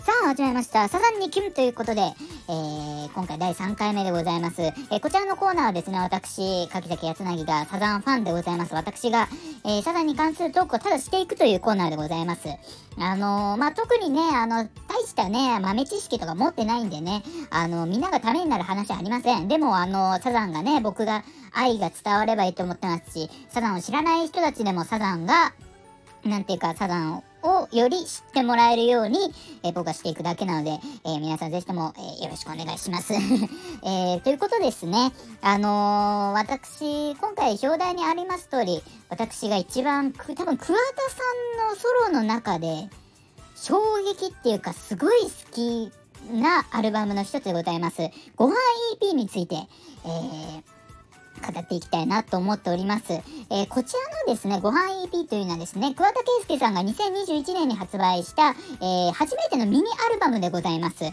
さあ始まりました。サザンにキムということで、えー、今回第3回目でございます。えー、こちらのコーナーはですね、私、柿崎康成がサザンファンでございます。私が、えー、サザンに関するトークをただしていくというコーナーでございます。あのまあ、特にね、あの、大したね、豆知識とか持ってないんでね、あの、みんながためになる話はありません。でも、あの、サザンがね、僕が愛が伝わればいいと思ってますし、サザンを知らない人たちでもサザンが、なんていうか、サザンををより知ってもらえるように、えー、僕はしていくだけなので、えー、皆さんぜひとも、えー、よろしくお願いします。えということですね、あの私、今回表題にあります通り、私が一番、多分桑田さんのソロの中で、衝撃っていうか、すごい好きなアルバムの一つでございます。ご飯 EP について、えー語っていきたいなと思っております。えー、こちらのですね、ご飯 EP というのはですね、桑田佳祐さんが2021年に発売した、えー、初めてのミニアルバムでございます。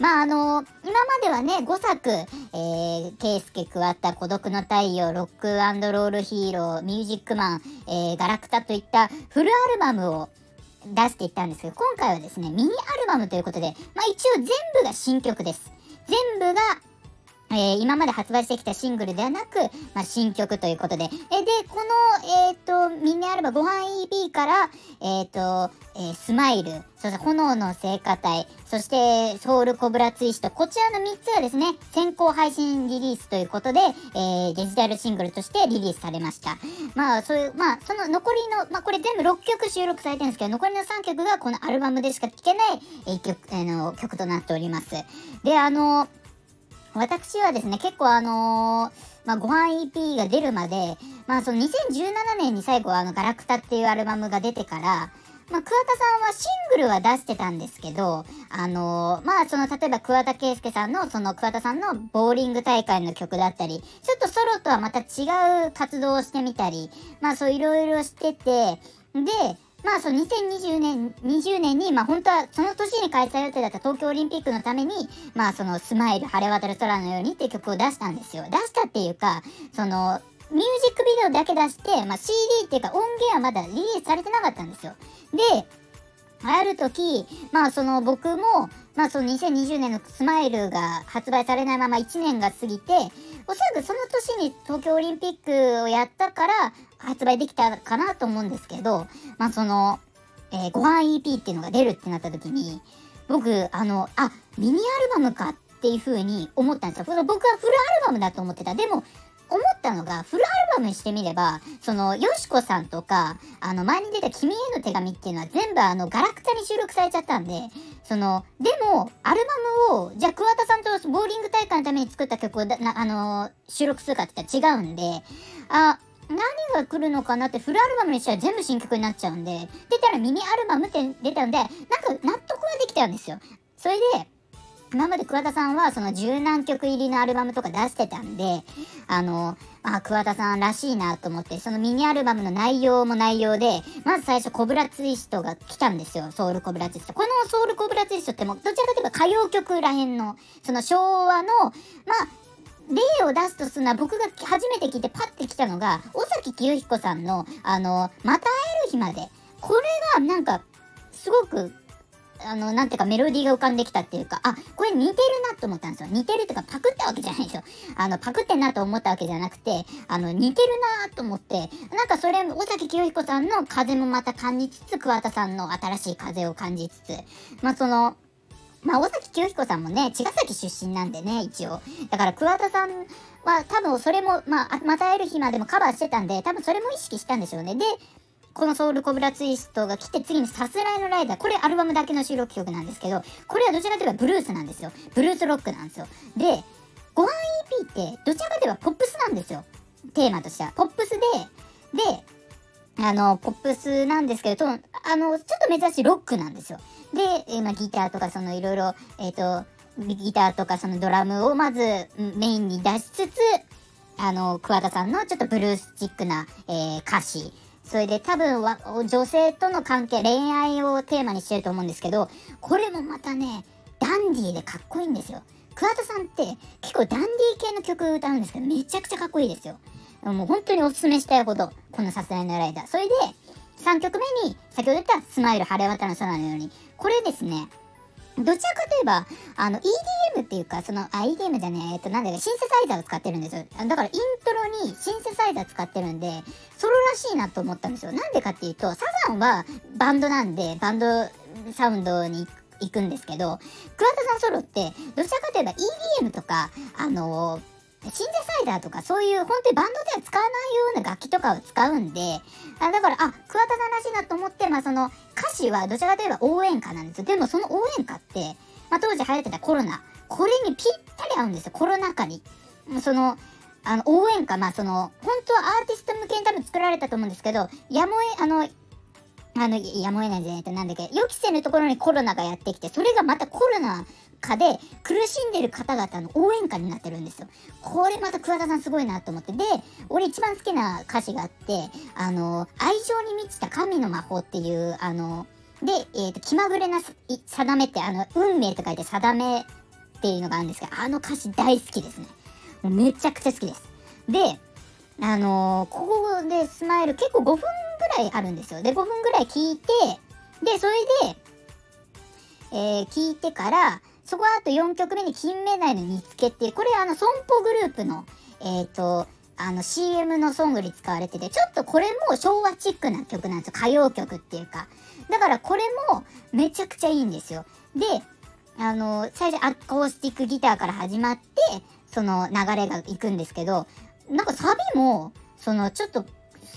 まあ、あの、今まではね、5作、えー、圭介桑田、孤独の太陽、ロックロールヒーロー、ミュージックマン、えー、ガラクタといったフルアルバムを出していったんですけど、今回はですね、ミニアルバムということで、まあ一応全部が新曲です。全部がえー、今まで発売してきたシングルではなく、まあ、新曲ということで。えで、この、えっ、ー、と、ミニアルバム、ご飯 EP から、えっ、ー、と、えスマイル、そして炎の聖歌隊、そしてソウルコブラツイスト、こちらの3つがですね、先行配信リリースということで、えデジタルシングルとしてリリースされました。まあ、そういう、まあ、その残りの、まあ、これ全部6曲収録されてるんですけど、残りの3曲がこのアルバムでしか聴けない、え曲、あの、曲となっております。で、あの私はですね、結構あのー、まあ、ご飯 EP が出るまで、まあ、その2017年に最後あの、ガラクタっていうアルバムが出てから、まあ、桑田さんはシングルは出してたんですけど、あのー、まあ、その、例えば桑田佳祐さんの、その桑田さんのボーリング大会の曲だったり、ちょっとソロとはまた違う活動をしてみたり、まあ、そういろいろしてて、で、まあ、その2020年、20年に、まあ、本当はその年に開催予定だった東京オリンピックのために、まあ、そのスマイル晴れ渡る空のようにっていう曲を出したんですよ。出したっていうか、その、ミュージックビデオだけ出して、まあ、CD っていうか音源はまだリリースされてなかったんですよ。で、ある時、まあその僕も、まあその2020年のスマイルが発売されないまま1年が過ぎて、おそらくその年に東京オリンピックをやったから発売できたかなと思うんですけど、まあその、えー、ご飯 EP っていうのが出るってなった時に、僕、あの、あ、ミニアルバムかっていう風に思ったんですよ。僕はフルアルバムだと思ってた。でも、思ったのが、フルアルバムにしてみれば、その、よしこさんとか、あの、前に出た君への手紙っていうのは全部あの、ガラクタに収録されちゃったんで、その、でも、アルバムを、じゃあ桑田さんとボーリング大会のために作った曲をな、あの、収録するかって言ったら違うんで、あ、何が来るのかなってフルアルバムにしたら全部新曲になっちゃうんで、出たらミニアルバムって出たんで、なんか納得はできたんですよ。それで、今まで桑田さんはその十何曲入りのアルバムとか出してたんで、あの、あ、桑田さんらしいなと思って、そのミニアルバムの内容も内容で、まず最初コブラツイストが来たんですよ。ソウルコブラツイスト。このソウルコブラツイストってもどちらかといえば歌謡曲らへんの、その昭和の、まあ、例を出すとするのは僕が初めて聞いてパッて来たのが、尾崎清彦さんの、あの、また会える日まで。これがなんか、すごくあの、なんていうかメロディーが浮かんできたっていうか、あ、これ似てるなと思ったんですよ。似てるっていうかパクったわけじゃないですよ。あの、パクってんなと思ったわけじゃなくて、あの、似てるなと思って、なんかそれ、尾崎清彦さんの風もまた感じつつ、桑田さんの新しい風を感じつつ、まあその、まあ、尾崎清彦さんもね、茅ヶ崎出身なんでね、一応。だから、桑田さんは多分それも、まあ、また会える日までもカバーしてたんで、多分それも意識したんでしょうね。で、このソウルコブラツイストが来て次にさすらいのライダー。これアルバムだけの収録曲なんですけど、これはどちらかといえばブルースなんですよ。ブルースロックなんですよ。で、ご飯 EP ってどちらかといえばポップスなんですよ。テーマとしては。ポップスで、で、あの、ポップスなんですけど、あの、ちょっと珍しいロックなんですよ。で、まあ、ギターとかそのいろいろ、えっ、ー、と、ギターとかそのドラムをまずメインに出しつつ、あの、桑田さんのちょっとブルースチックな、えー、歌詞、それで多分は女性との関係、恋愛をテーマにしてると思うんですけど、これもまたね、ダンディーでかっこいいんですよ。桑田さんって結構ダンディー系の曲歌うんですけど、めちゃくちゃかっこいいですよ。もう本当におすすめしたいほど、このさすらいのライダー。それで、3曲目に先ほど言ったスマイル晴れ渡る空のようにこれですねどちらかといえば、あの、EDM っていうか、その、あ、EDM じゃねえ、っと、なんだか、シンセサイザーを使ってるんですよ。だから、イントロにシンセサイザー使ってるんで、ソロらしいなと思ったんですよ。なんでかっていうと、サザンはバンドなんで、バンドサウンドに行くんですけど、桑田さんソロって、どちらかといえば EDM とか、あのーシンセサイザーとかそういう本当にバンドでは使わないような楽器とかを使うんで、あだから、あ、桑田さんらしいなと思って、まあその歌詞はどちらかといえば応援歌なんですよ。でもその応援歌って、まあ当時流行ってたコロナ、これにぴったり合うんですよ。コロナ禍に。その、あの、応援歌、まあその、本当はアーティスト向けに多分作られたと思うんですけど、やもえ、あの、あの、やむを得ないんじゃなんだっけ、予期せぬところにコロナがやってきて、それがまたコロナ禍で苦しんでる方々の応援歌になってるんですよ。これまた桑田さんすごいなと思って。で、俺一番好きな歌詞があって、あの、愛情に満ちた神の魔法っていう、あの、で、えっ、ー、と、気まぐれな定めって、あの、運命と書いて定めっていうのがあるんですけど、あの歌詞大好きですね。めちゃくちゃ好きです。で、あのー、ここでスマイル結構5分らいあるんですよ。で、5分ぐらい聞いて、で、それで、えー、聞いてから、そこはあと4曲目に金目鯛の煮付けっていう、これあの、損保グループの、えっ、ー、と、あの CM のソングに使われてて、ちょっとこれも昭和チックな曲なんですよ。歌謡曲っていうか。だからこれもめちゃくちゃいいんですよ。で、あの、最初アコースティックギターから始まって、その流れがいくんですけど、なんかサビも、そのちょっと、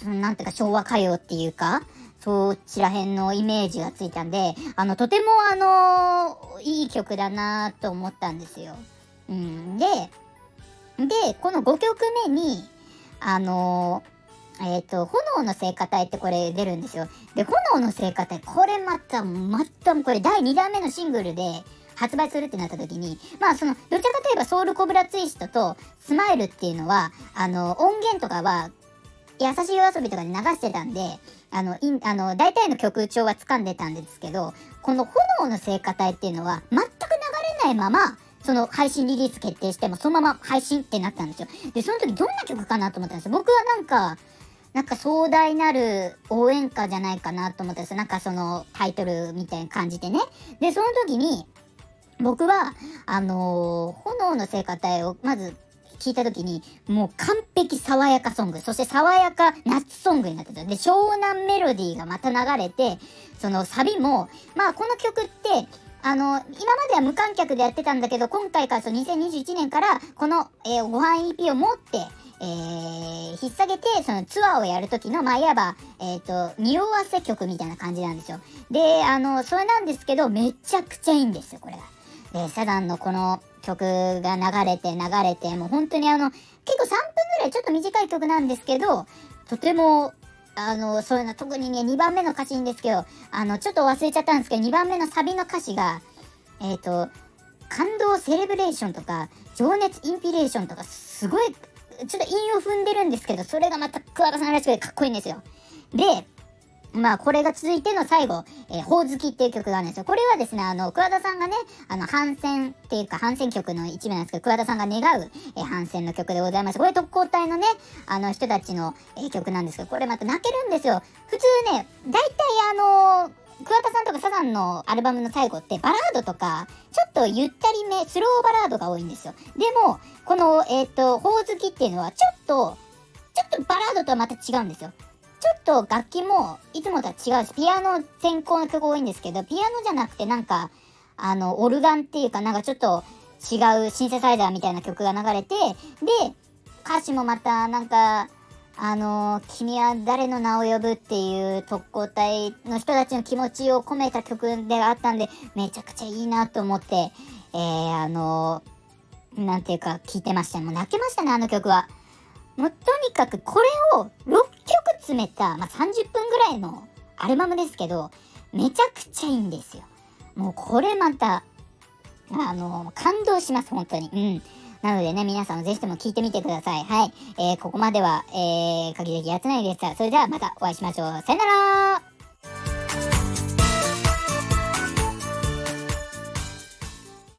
なんていうか昭和歌謡っていうか、そちら辺のイメージがついたんで、あの、とてもあの、いい曲だなと思ったんですよ。うん。で、で、この5曲目に、あのえっ、ー、と、炎の聖歌隊ってこれ出るんですよ。で、炎の聖歌隊、これまた、また、これ第2弾目のシングルで発売するってなった時に、まあその、どちらかといえばソウルコブラツイストとスマイルっていうのは、あの、音源とかは、優しい夜遊びとかで流してたんで、あの、いあの、大体の曲調は掴んでたんですけど、この炎の聖歌隊っていうのは、全く流れないまま、その配信リリース決定しても、そのまま配信ってなったんですよ。で、その時どんな曲かなと思ったんですよ。僕はなんか、なんか壮大なる応援歌じゃないかなと思ったんですよ。なんかそのタイトルみたいに感じてね。で、その時に、僕は、あのー、炎の聖歌隊をまず聞いた時に、もう完璧爽やかソング、そして爽やか夏ソングになってた。で、湘南メロディーがまた流れて、そのサビも、まあこの曲って、あの、今までは無観客でやってたんだけど、今回からその2021年から、この、えー、ご飯 EP を持って、えー、引っ提げて、そのツアーをやるときの、まあ、いわば、えっ、ー、と、匂わせ曲みたいな感じなんですよ。で、あの、それなんですけど、めちゃくちゃいいんですよ、これが。で、サダンのこの曲が流れて流れて、もう本当にあの、結構3分ぐらいちょっと短い曲なんですけど、とてもあの、そういうの、特にね、2番目の歌詞いいんですけど、あの、ちょっと忘れちゃったんですけど、2番目のサビの歌詞が、えっ、ー、と、感動セレブレーションとか、情熱インピレーションとか、すごい、ちょっと韻を踏んでるんですけど、それがまた桑田さんらしくてかっこいいんですよ。で、まあ、これが続いての最後、えー、ほおずきっていう曲があるんですよ。これはですね、あの、桑田さんがね、あの、反戦っていうか、反戦曲の一部なんですけど、桑田さんが願う、えー、反戦の曲でございます。これ特攻隊のね、あの、人たちの、えー、曲なんですけど、これまた泣けるんですよ。普通ね、大体あの桑田さんとかサザンのアルバムの最後ってバラードとか、ちょっとゆったりめ、スローバラードが多いんですよ。でも、この、えっ、ー、と、ほおずきっていうのは、ちょっと、ちょっとバラードとはまた違うんですよ。ちょっと楽器もいつもとは違うし、ピアノ先行の曲多いんですけど、ピアノじゃなくてなんか、あの、オルガンっていうかなんかちょっと違うシンセサイザーみたいな曲が流れて、で、歌詞もまたなんか、あの君は誰の名を呼ぶっていう特攻隊の人たちの気持ちを込めた曲であったんで、めちゃくちゃいいなと思って、えー、あのなんていうか聞いてました。もう泣けましたね、あの曲は。もうとにかくこれを曲詰めた、まあ、30分ぐらいのアルバムですけど、めちゃくちゃいいんですよ。もうこれまた、あの、感動します、本当に。うん。なのでね、皆さんぜひとも聞いてみてください。はい。えー、ここまでは、えー、鍵きやつないでした。それではまたお会いしましょう。さよなら